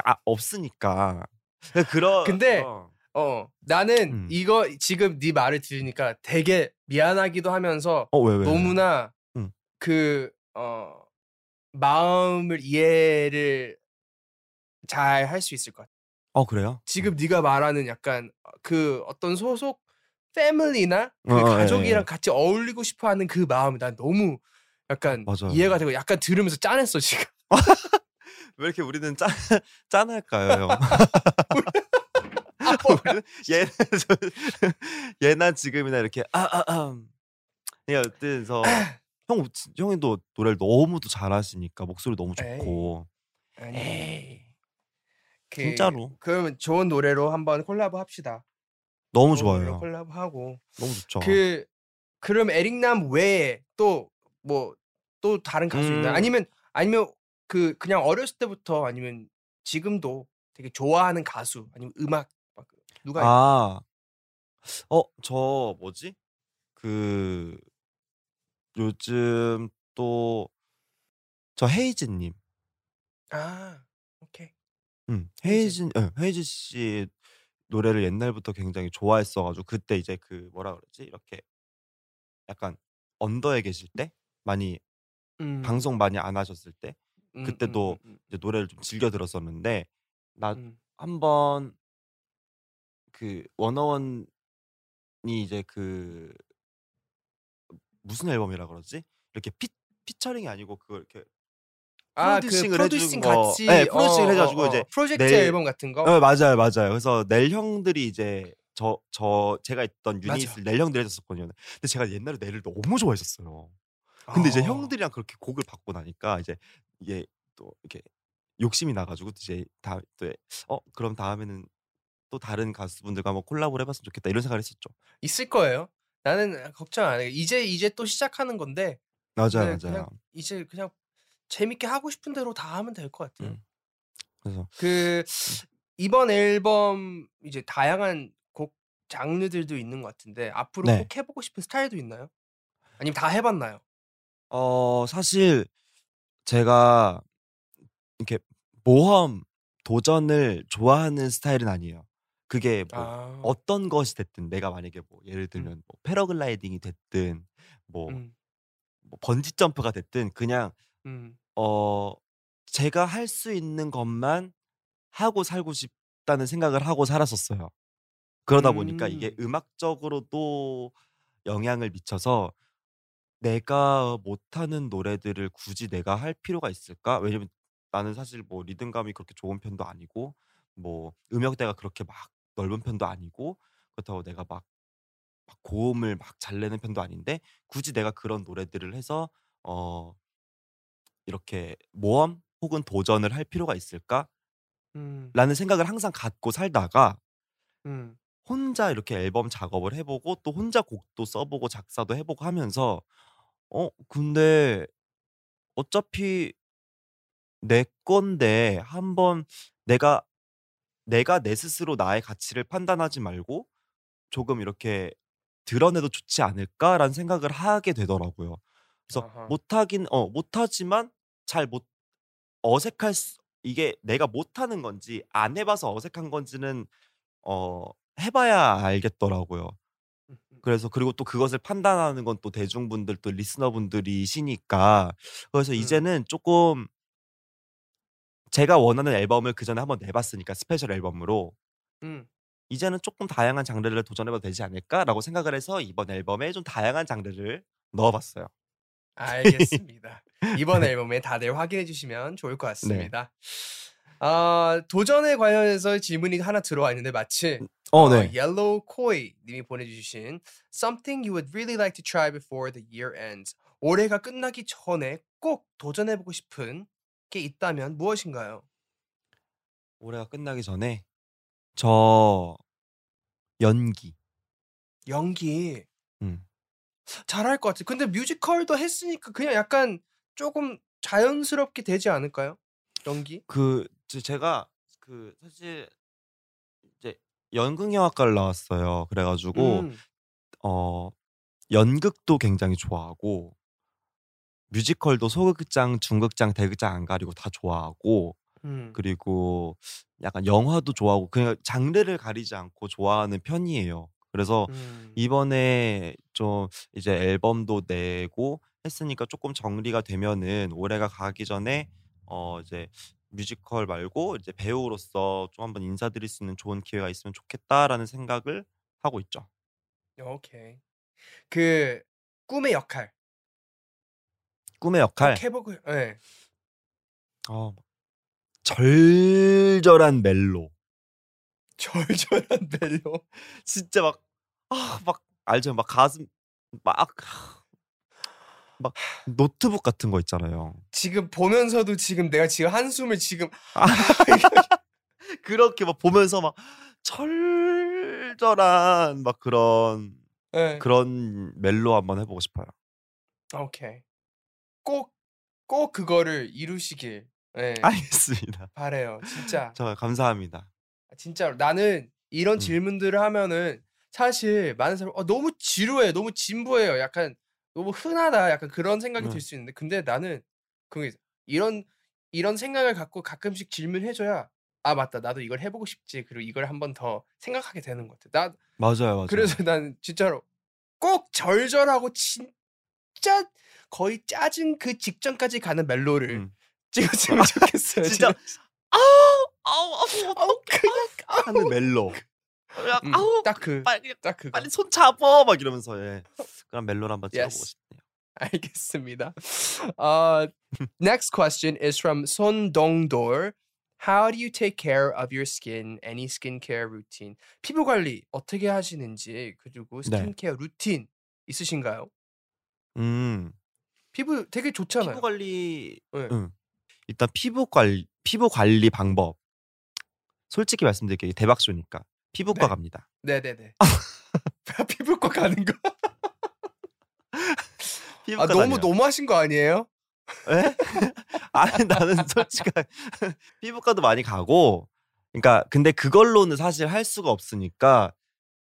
아, 없으니까. 그러니까 그런 근데 어. 어, 나는 음. 이거 지금 네 말을 들으니까 되게 미안하기도 하면서 어, 왜, 왜? 왜? 너무나 음. 그 어, 마음을 이해를 잘 할 수 있을 것 같아. 어, 그래요? 지금 네가 말하는 약간 그 어떤 소속 패밀리나 그 어, 어, 예, 가족이랑 예. 같이 어울리고 싶어하는 그 마음이 난 너무 약간 맞아요. 이해가 되고 약간 들으면서 짠했어 지금. 왜 이렇게 우리는 짠, 짠할까요, 형? 우리는 얘나, 저, 얘나 지금이나 이렇게, 아, 아, 아. 그러니까 어때서 형, 진- 형이 또 노래를 너무도 잘하시니까 목소리 너무 좋고. 에이. 그, 진짜로. 그러면 좋은 노래로 한번 콜라보 합시다. 너무 좋아요. 콜라보 하고 너무 좋죠. 그 그럼 에릭남 외에 또 뭐 또 다른 가수 있나요? 음. 아니면 아니면 그 그냥 어렸을 때부터 아니면 지금도 되게 좋아하는 가수 아니면 음악 막 누가? 아, 어, 저 뭐지? 그 요즘 또 저 헤이즈님, 아, 오케이. 음, 헤이즈. 헤이즈, 예, 헤이즈 씨 노래를 옛날부터 굉장히 좋아했어 가지고 그때 이제 그 뭐라 그러지? 이렇게 약간 언더에 계실 때 많이 음. 방송 많이 안 하셨을 때 음, 그때도 음, 음, 이제 노래를 좀 즐겨 들었었는데 나 음. 한번 그 워너원이 이제 그 무슨 앨범이라 그러지? 이렇게 피 피처링이 아니고 그걸 이렇게 아, 그 프로듀싱을 해준 프로듀싱 거 같이 네, 프로듀싱을 어, 해가지고 어, 어. 이제 프로젝트 내- 앨범 같은 거. 어, 맞아요, 맞아요. 그래서 넬 형들이 이제 저 저 제가 있던 맞아. 유닛을 넬 형들이 해줬었거든요. 근데 제가 옛날에 넬을 너무 좋아했었어요. 근데 이제 어. 형들이랑 그렇게 곡을 받고 나니까 이제 이게 또 이렇게 욕심이 나가지고 이제 다또어 그럼 다음에는 또 다른 가수분들과 한번 콜라보를 해봤으면 좋겠다 이런 생각을 했었죠. 있을 거예요. 나는 걱정 안 해. 이제 이제 또 시작하는 건데 맞아요, 네, 맞아요. 그냥 이제 그냥 재밌게 하고 싶은 대로 다 하면 될 것 같아요. 음. 그래서 그 이번 앨범 이제 다양한 곡 장르들도 있는 것 같은데 앞으로 네. 꼭 해보고 싶은 스타일도 있나요? 아니면 다 해봤나요? 어 사실 제가 이렇게 모험 도전을 좋아하는 스타일은 아니에요. 그게 뭐 아, 어떤 것이 됐든 내가 만약에 뭐 예를 들면 뭐 패러글라이딩이 됐든 뭐, 음, 뭐 번지 점프가 됐든 그냥 음, 어 제가 할 수 있는 것만 하고 살고 싶다는 생각을 하고 살았었어요. 그러다 보니까 이게 음. 음악적으로도 영향을 미쳐서 ' 내가 못하는 노래들을 굳이 내가 할 필요가 있을까?' 왜냐면 나는 사실 뭐 리듬감이 그렇게 좋은 편도 아니고 뭐 음역대가 그렇게 막 넓은 편도 아니고 그렇다고 내가 막 막 고음을 막 잘 내는 편도 아닌데 굳이 내가 그런 노래들을 해서 어 이렇게 '모험 혹은 도전을 할 필요가 있을까?'라는 음, 생각을 항상 갖고 살다가 음, 혼자 이렇게 앨범 작업을 해 보고 또 혼자 곡도 써 보고 작사도 해 보고 하면서 어 근데 어차피 내 건데 한번 내가 내가 내 스스로 나의 가치를 판단하지 말고 조금 이렇게 '드러내도 좋지 않을까?'라는 생각을 하게 되더라고요. 그래서 아하. 못하긴 어 못하지만 잘 못 어색할 수 이게 내가 못하는 건지 안 해 봐서 어색한 건지는 어 해 봐야 알겠더라고요. 그래서 그리고 또 그것을 판단하는 건 또 대중분들 또 listener분들이시니까 그래서 음. 이제는 쪼끔 제가 원하는 앨범을 그 전에 한번 내 봤으니까 스페셜 앨범으로 음. '이제는 쪼끔 다양한 장르를 도전해 봐도 되지 않을까?'라고 생각을 해서 이번 앨범에 좀 다양한 장르를 넣어 봤어요. 알겠습니다. 이번 앨범에 다들 확인해 주시면 좋을 것 네. 같습니다. 아 도전에 관련해서 질문이 하나 들어와 있는데 마치 어 어, 네. Yellow Koi 님이 보내주신 Something you would really like to try before the year ends. 올해가 끝나기 전에 꼭 도전해보고 싶은 게 있다면 무엇인가요? 올해가 끝나기 전에 저 연기. 연기 음. 잘할 것 같아요. 근데 뮤지컬도 했으니까 그냥 약간 조금 자연스럽게 되지 않을까요? 연기? 그 제 제가 그 사실 이제 연극영화과를 나왔어요. 그래 가지고 음, 어 연극도 굉장히 좋아하고 뮤지컬도 소극장, 중극장, 대극장 안 가리고 다 좋아하고 음, 그리고 약간 영화도 좋아하고 그냥 장르를 가리지 않고 좋아하는 편이에요. 그래서 음. 이번에 좀 이제 앨범도 내고 했으니까 쪼끔 정리가 되면은 올해가 가기 전에 어 이제 ' 뮤지컬 말고 이제 배우로서 좀 한번 인사드릴 수 있는 좋은 기회가 있으면 좋겠다.'라는 생각을 하고 있죠. 오케이. 그 꿈의 역할 꿈의 꼭 역할. 해보고 예. 어 절절한 멜로. 절절한 멜로. 진짜 막 아막 알죠? 막 가슴 막 막 노트북 같은 거 있잖아요. 지금 보면서도 지금 내가 지금 한숨을 지금 그렇게 막 보면서 막 절절한 막 그런 예. 그런 멜로 한번 해 보고 싶어요. 오케이. 꼭, 꼭 그거를 이루시길 예, 알겠습니다. 바래요. 진짜. 정말 감사합니다. 진짜로 나는 이런 음. 질문들을 하면은 사실 많은 사람 어, 너무 지루해, 너무 진부해요. 약간 너무 흔하다. 약간 그런 생각이 음. 들수 있는데 근데 나는 그게. 이런 이런 생각을 갖고 가끔씩 질문해줘야 아 맞다 나도 이걸 해보고 싶지 그리고 이걸 한번 더 생각하게 되는 것 같아. 나 맞아요, 맞아요. 그래서 난 진짜로 꼭 절절하고 진짜 거의 짜증 그 직전까지 가는 멜로를 음. 찍었으면 좋겠어요. 진짜 아우 아우 아우 아우 그냥 하는 멜로. 음, 아우 딱그 빨리 딱. 빨리 손 잡어 막 이러면서 예. 그런 멜로를 한번 찍어보고 Yes. 싶네요. 알겠습니다. Uh, next question is from Son Dongdor. How do you take care of your skin? Any skincare routine? 피부 관리 어떻게 하시는지 그리고 네. 스킨케어 루틴 있으신가요? 음. 피부 되게 좋잖아요. 피부 관리 네. 응. 일단 피부 관리 피부 관리 방법 솔직히 말씀드릴게요 대박쇼니까 피부과 네. 갑니다 네네네. 피부과 가는 거? 피부과 아 너무. 너무하신 거 아니에요? 에? 아니 나는 솔직히 피부과도 많이 가고 그러니까 근데 그걸로는 사실 할 수가 없으니까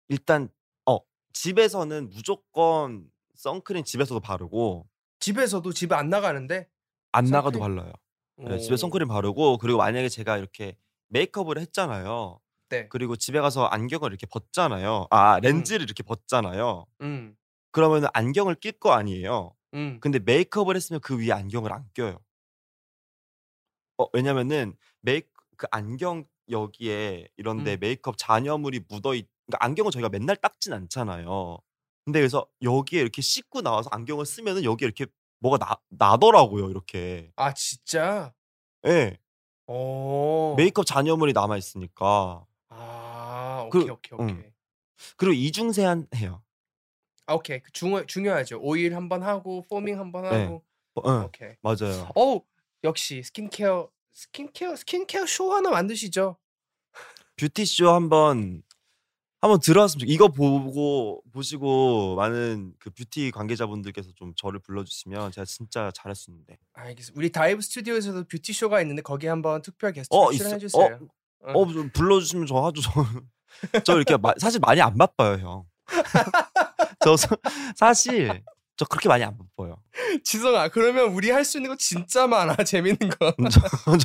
일단 어 집에서는 무조건 선크림 집에서도 바르고 집에서도 집에 안 나가는데 안 나가도 선크림? 발라요 네, 집에 오, 선크림 바르고 그리고 만약에 제가 이렇게 메이크업을 했잖아요 네. 그리고 집에 가서 안경을 이렇게 벗잖아요. 아 렌즈를 이렇게 벗잖아요. 음, 그러면 안경을 낄 거 아니에요. 음, 근데 메이크업을 했으면 그 위에 안경을 안 껴요. 어 왜냐면은 메이 그 안경 여기에 이런데 음. 메이크업 잔여물이 묻어 있. 그러니까 안경은 저희가 맨날 닦진 않잖아요. 근데 그래서 여기에 이렇게 씻고 나와서 안경을 쓰면은 여기에 이렇게 뭐가 나 나더라고요. 이렇게. 아 진짜? 예. 오. 메이크업 잔여물이 남아 있으니까. 아 그- 오케이 오케이 응. 오케이. 그리고 이중 세안해요. 아, 오케이 그 중요 중요하죠. 오일 한번 하고 포밍 한번 네. 하고. 어, 응, 오케이. 맞아요. 어 역시 스킨케어 스킨케어 스킨케어 쇼 하나 만드시죠. 뷰티 쇼 한번 한번 들어왔으면 좋 이거 보고 보시고 많은 그 뷰티 관계자분들께서 좀 저를 불러주시면 제가 진짜 잘할 수 있는데. 알겠습니다. 우리 다이브 스튜디오에서도 뷰티 쇼가 있는데 거기 한번 특별 게스트로 어. 출연해 주세요. 어, 어, 좀 불러주시면 저 아주 저, 저 이렇게 마, 사실 많이 안 바빠요, 형. 저 사- 사실 저 그렇게 많이 안 바빠요. 지성아 그러면 우리 할 수 있는 거 진짜 많아 재밌는 거.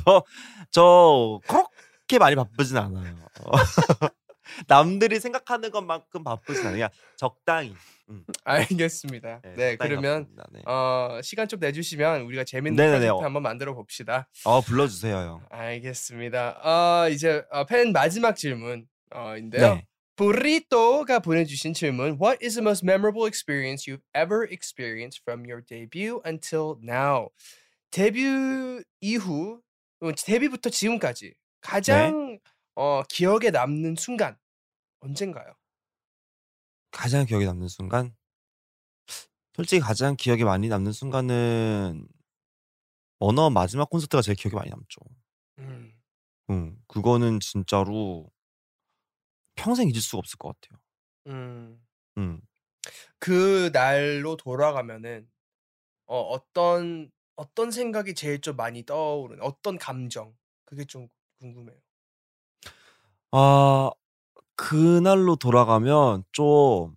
저, 저 그렇게 많이 바쁘진 않아요. 남들이 생각하는 것만큼 바쁘진 않아요. 적당히. 알겠습니다. 네, 적당히 그러면. 네. 어, 시간 좀 내주시면 우리가 재밌는. 프로젝트 어. 한번 만들어 봅시다. 어 불러주세요, 형. 알겠습니다. 어, 이제 어, 팬 마지막 질문인데요. 네. 브리또가 보내주신 질문 What is the most memorable experience you've ever experienced from your debut until now? 데뷔 이후 어, 데뷔부터 지금까지 가장 어, 기억에 남는 순간 언젠가요? 가장 기억에 남는 순간? 솔직히 가장 기억에 많이 남는 순간은 원어 마지막 콘서트가 제일 기억에 많이 남죠. 음, 응, 그거는 진짜로 평생 잊을 수가 없을 것 같아요. 음. 응. 그 날로 돌아가면은 어, 어떤 어떤 생각이 제일 좀 많이 떠오르는 어떤 감정 그게 좀 궁금해요. 아, 그날로 돌아가면 좀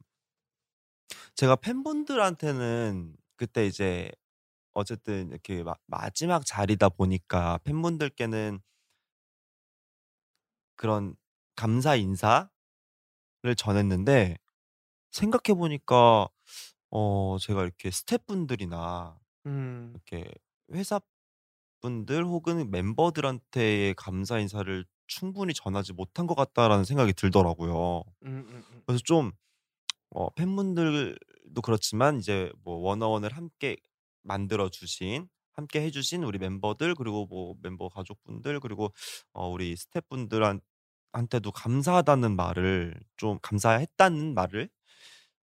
제가 팬분들한테는 그때 이제 어쨌든 이렇게 마, 마지막 자리다 보니까 팬분들께는 그런 감사 인사를 전했는데 생각해 보니까 어 제가 이렇게 스태프분들이나 음. 이렇게 회사 분들 혹은 멤버들한테의 감사 인사를 충분히 전하지 못한 것 같다라는 생각이 들더라고요. 음, 음, 음. 그래서 좀 어, 팬분들도 그렇지만 이제 뭐 원어원을 함께 만들어 주신 함께 해주신 우리 멤버들 그리고 뭐 멤버 가족분들 그리고 어, 우리 스태프분들한테도 감사하다는 말을 좀 감사했다는 말을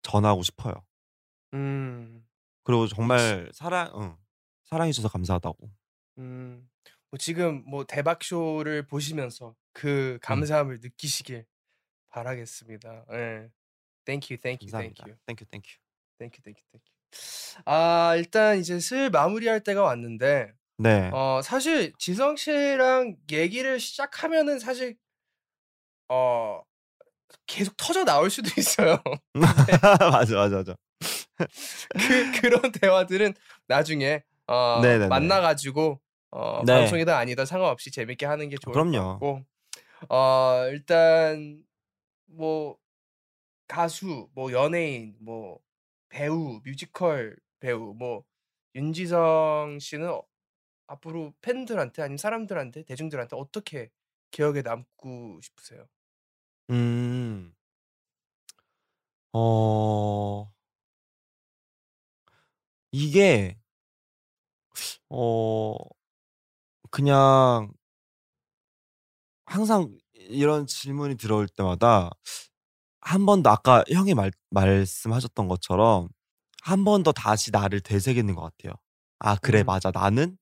전하고 싶어요. 음. 그리고 정말 사랑 응, 사랑해 주셔서 감사하다고. 음. 뭐 지금 뭐 대박 쇼를 보시면서 그 감사함을 느끼시길 바라겠습니다. 예. Thank you, thank you, thank 감사합니다. you, thank you thank you. thank you, thank you, thank you. 아 일단 이제 슬 마무리할 때가 왔는데 네. 어 사실 지성 씨랑 얘기를 시작하면은 사실 어 계속 터져 나올 수도 있어요. 맞아 맞아 맞아. 그 그런 대화들은 나중에 어 네네네. 만나가지고 어 네. 방송이다 아니다 상관없이 재밌게 하는 게 좋을 것 그럼요. 같고 어 일단 뭐 가수, 뭐 연예인, 뭐 배우, 뮤지컬 배우, 뭐 윤지성 씨는 어 앞으로 팬들한테 아니면 사람들한테 대중들한테 어떻게 기억에 남고 싶으세요? 음. 어. 이게 어 그냥 항상 이런 질문이 들어올 때마다 한 번 더 아까 형이 말 말씀하셨던 것처럼 한 번 더 다시 나를 되새기는 것 같아요. '아 그래 음. 맞아. 나는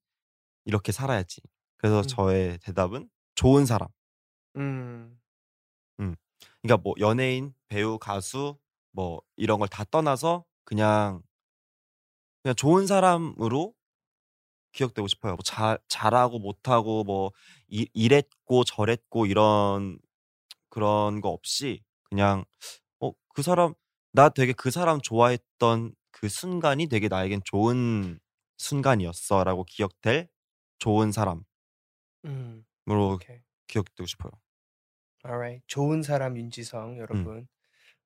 이렇게 살아야지.' 그래서 음. 저의 대답은 좋은 사람. 음. 음. 그러니까 뭐 연예인, 배우, 가수 뭐 이런 걸 다 떠나서 그냥 그냥 좋은 사람으로 기억되고 싶어요. 뭐잘 잘하고 못하고 뭐 이 이랬고 저랬고 이런 그런 거 없이 그냥 어 그 사람 나 되게 그 사람 좋아했던 그 순간이 되게 나에겐 좋은 순간이었어라고 기억될 좋은 사람으로 음. 기억되고 싶어요. alright. 좋은 사람 윤지성 음. 여러분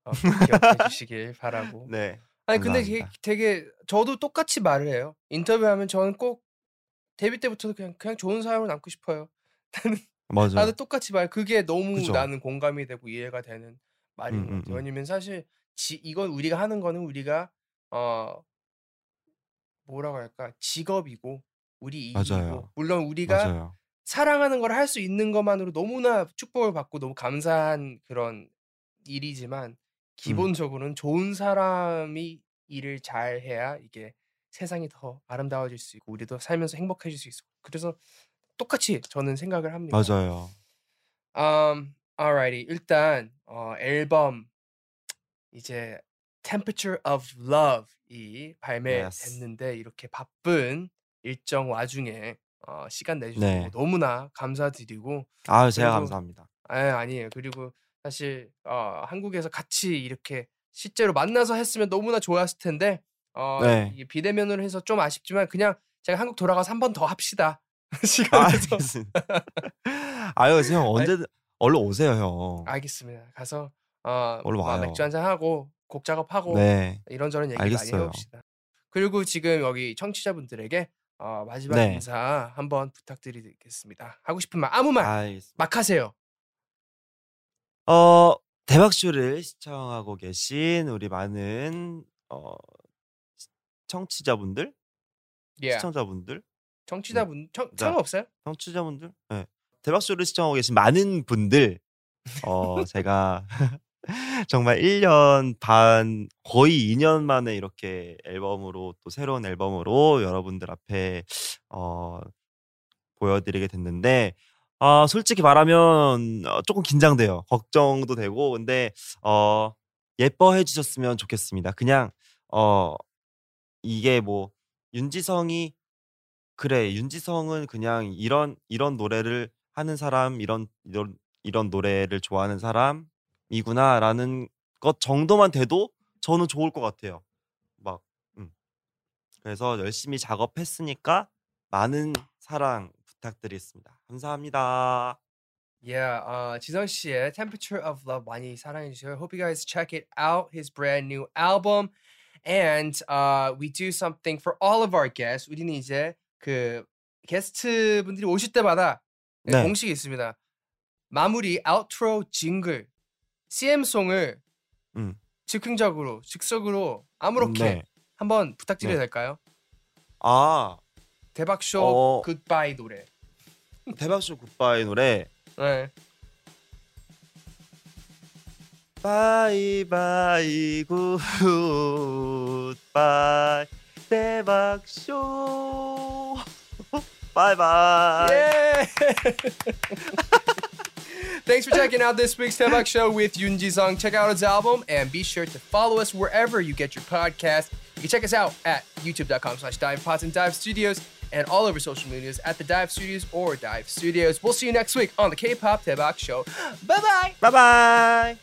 어, 기억해 주시길 바라고. 네. 아니 근데. 되게 저도 똑같이 말을 해요. 인터뷰하면 저는 꼭 데뷔 때부터도 그냥 그냥 좋은 사람으로 남고 싶어요. 나는 맞아요. 다들 똑같이 말. 그게 너무 그죠. 나는 공감이 되고 이해가 되는 말인 것 음음음. 같아요. 왜냐면 사실 지 이건 우리가 하는 거는 우리가 어 뭐라고 할까? 직업이고 우리 맞아요. 물론 우리가 맞아요. 사랑하는 걸 할 수 있는 것만으로 너무나 축복을 받고 너무 감사한 그런 일이지만 음. 기본적으로는 좋은 사람이 일을 잘 해야 이게 세상이 더 아름다워질 수 있고 우리도 살면서 행복해질 수 있어. 그래서 똑같이 저는 생각을 합니다. 맞아요. Um, alrighty. 일단 어, 앨범 이제 Temperature of Love이 Yes. 발매됐는데 이렇게 바쁜 일정 와중에 어, 시간 내주셔서 네. 너무나 감사드리고 아유 제가 감사합니다. 아 아니에요. 그리고 사실 어, 한국에서 같이 이렇게 실제로 만나서 했으면 너무나 좋았을 텐데 어, 네. 이게 비대면으로 해서 좀 아쉽지만 그냥 제가 한국 돌아가서 한 번 더 합시다. 아 시간 내서. 아유 형 언제 든 얼른 오세요 형. 알겠습니다. 가서 어, 얼른 뭐 맥주 와요. 한잔 하고 곡 작업하고 네. 이런저런 얘기 많이 알겠어요. 해봅시다. 그리고 지금 여기 청취자분들에게 어, 마지막 네. 인사 한번 부탁드리겠습니다. 하고 싶은 말 아무 말. 막 하세요. 어 대박쇼를 시청하고 계신 우리 많은 어시 청취자분들, 예. 시청자분들, 음. 청취자분 청자 상관없어요? 청취자분들, 예. 대박쇼를 시청하고 계신 많은 분들 어 제가 정말 1년 반 거의 2년 만에 이렇게 앨범으로 또 새로운 앨범으로 여러분들 앞에 어 보여드리게 됐는데 아 솔직히 말하면 어 쪼끔 긴장돼요. 걱정도 되고 근데 어 예뻐해 주셨으면 좋겠습니다. 그냥 어 이게 뭐 윤지성이 '그래 윤지성은 그냥 이런 이런 노래를 하는 사람, 이런 이런 이런 노래를 좋아하는 사람이구나.'라는 것 정도만 돼도 저는 좋을 것 같아요. 막 음. 그래서 열심히 작업했으니까 많은 사랑 부탁드리겠습니다. 감사합니다. Yeah, uh, 지성 씨의 Temperature of Love 많이 사랑해 주세요. Hope you guys check it out. His brand new album, and uh, we do something for all of our guests. 우리는 이제 그 게스트 분들이 오실 때마다 네, 네. 공식이 있습니다. 마무리 아웃트로 징글 CM송을 음. 즉흥적으로 즉석으로 아무렇게 네. 한번 부탁드려도 네. 될까요? 아. 대박쇼 어. 굿바이 노래. 대박쇼 굿바이 노래 네. 바이바이 굿바이 대박쇼 바이바이 Yeah. Thanks for checking out this week's Tebak Show with Yoon Ji Sung. Check out his album and be sure to follow us wherever you get your podcast. You can check us out at youtube.com slash divepods and dive studios and all over social medias at the Dive Studios or Dive Studios. We'll see you next week on the K-Pop Tebak Show. Bye bye. 바이바이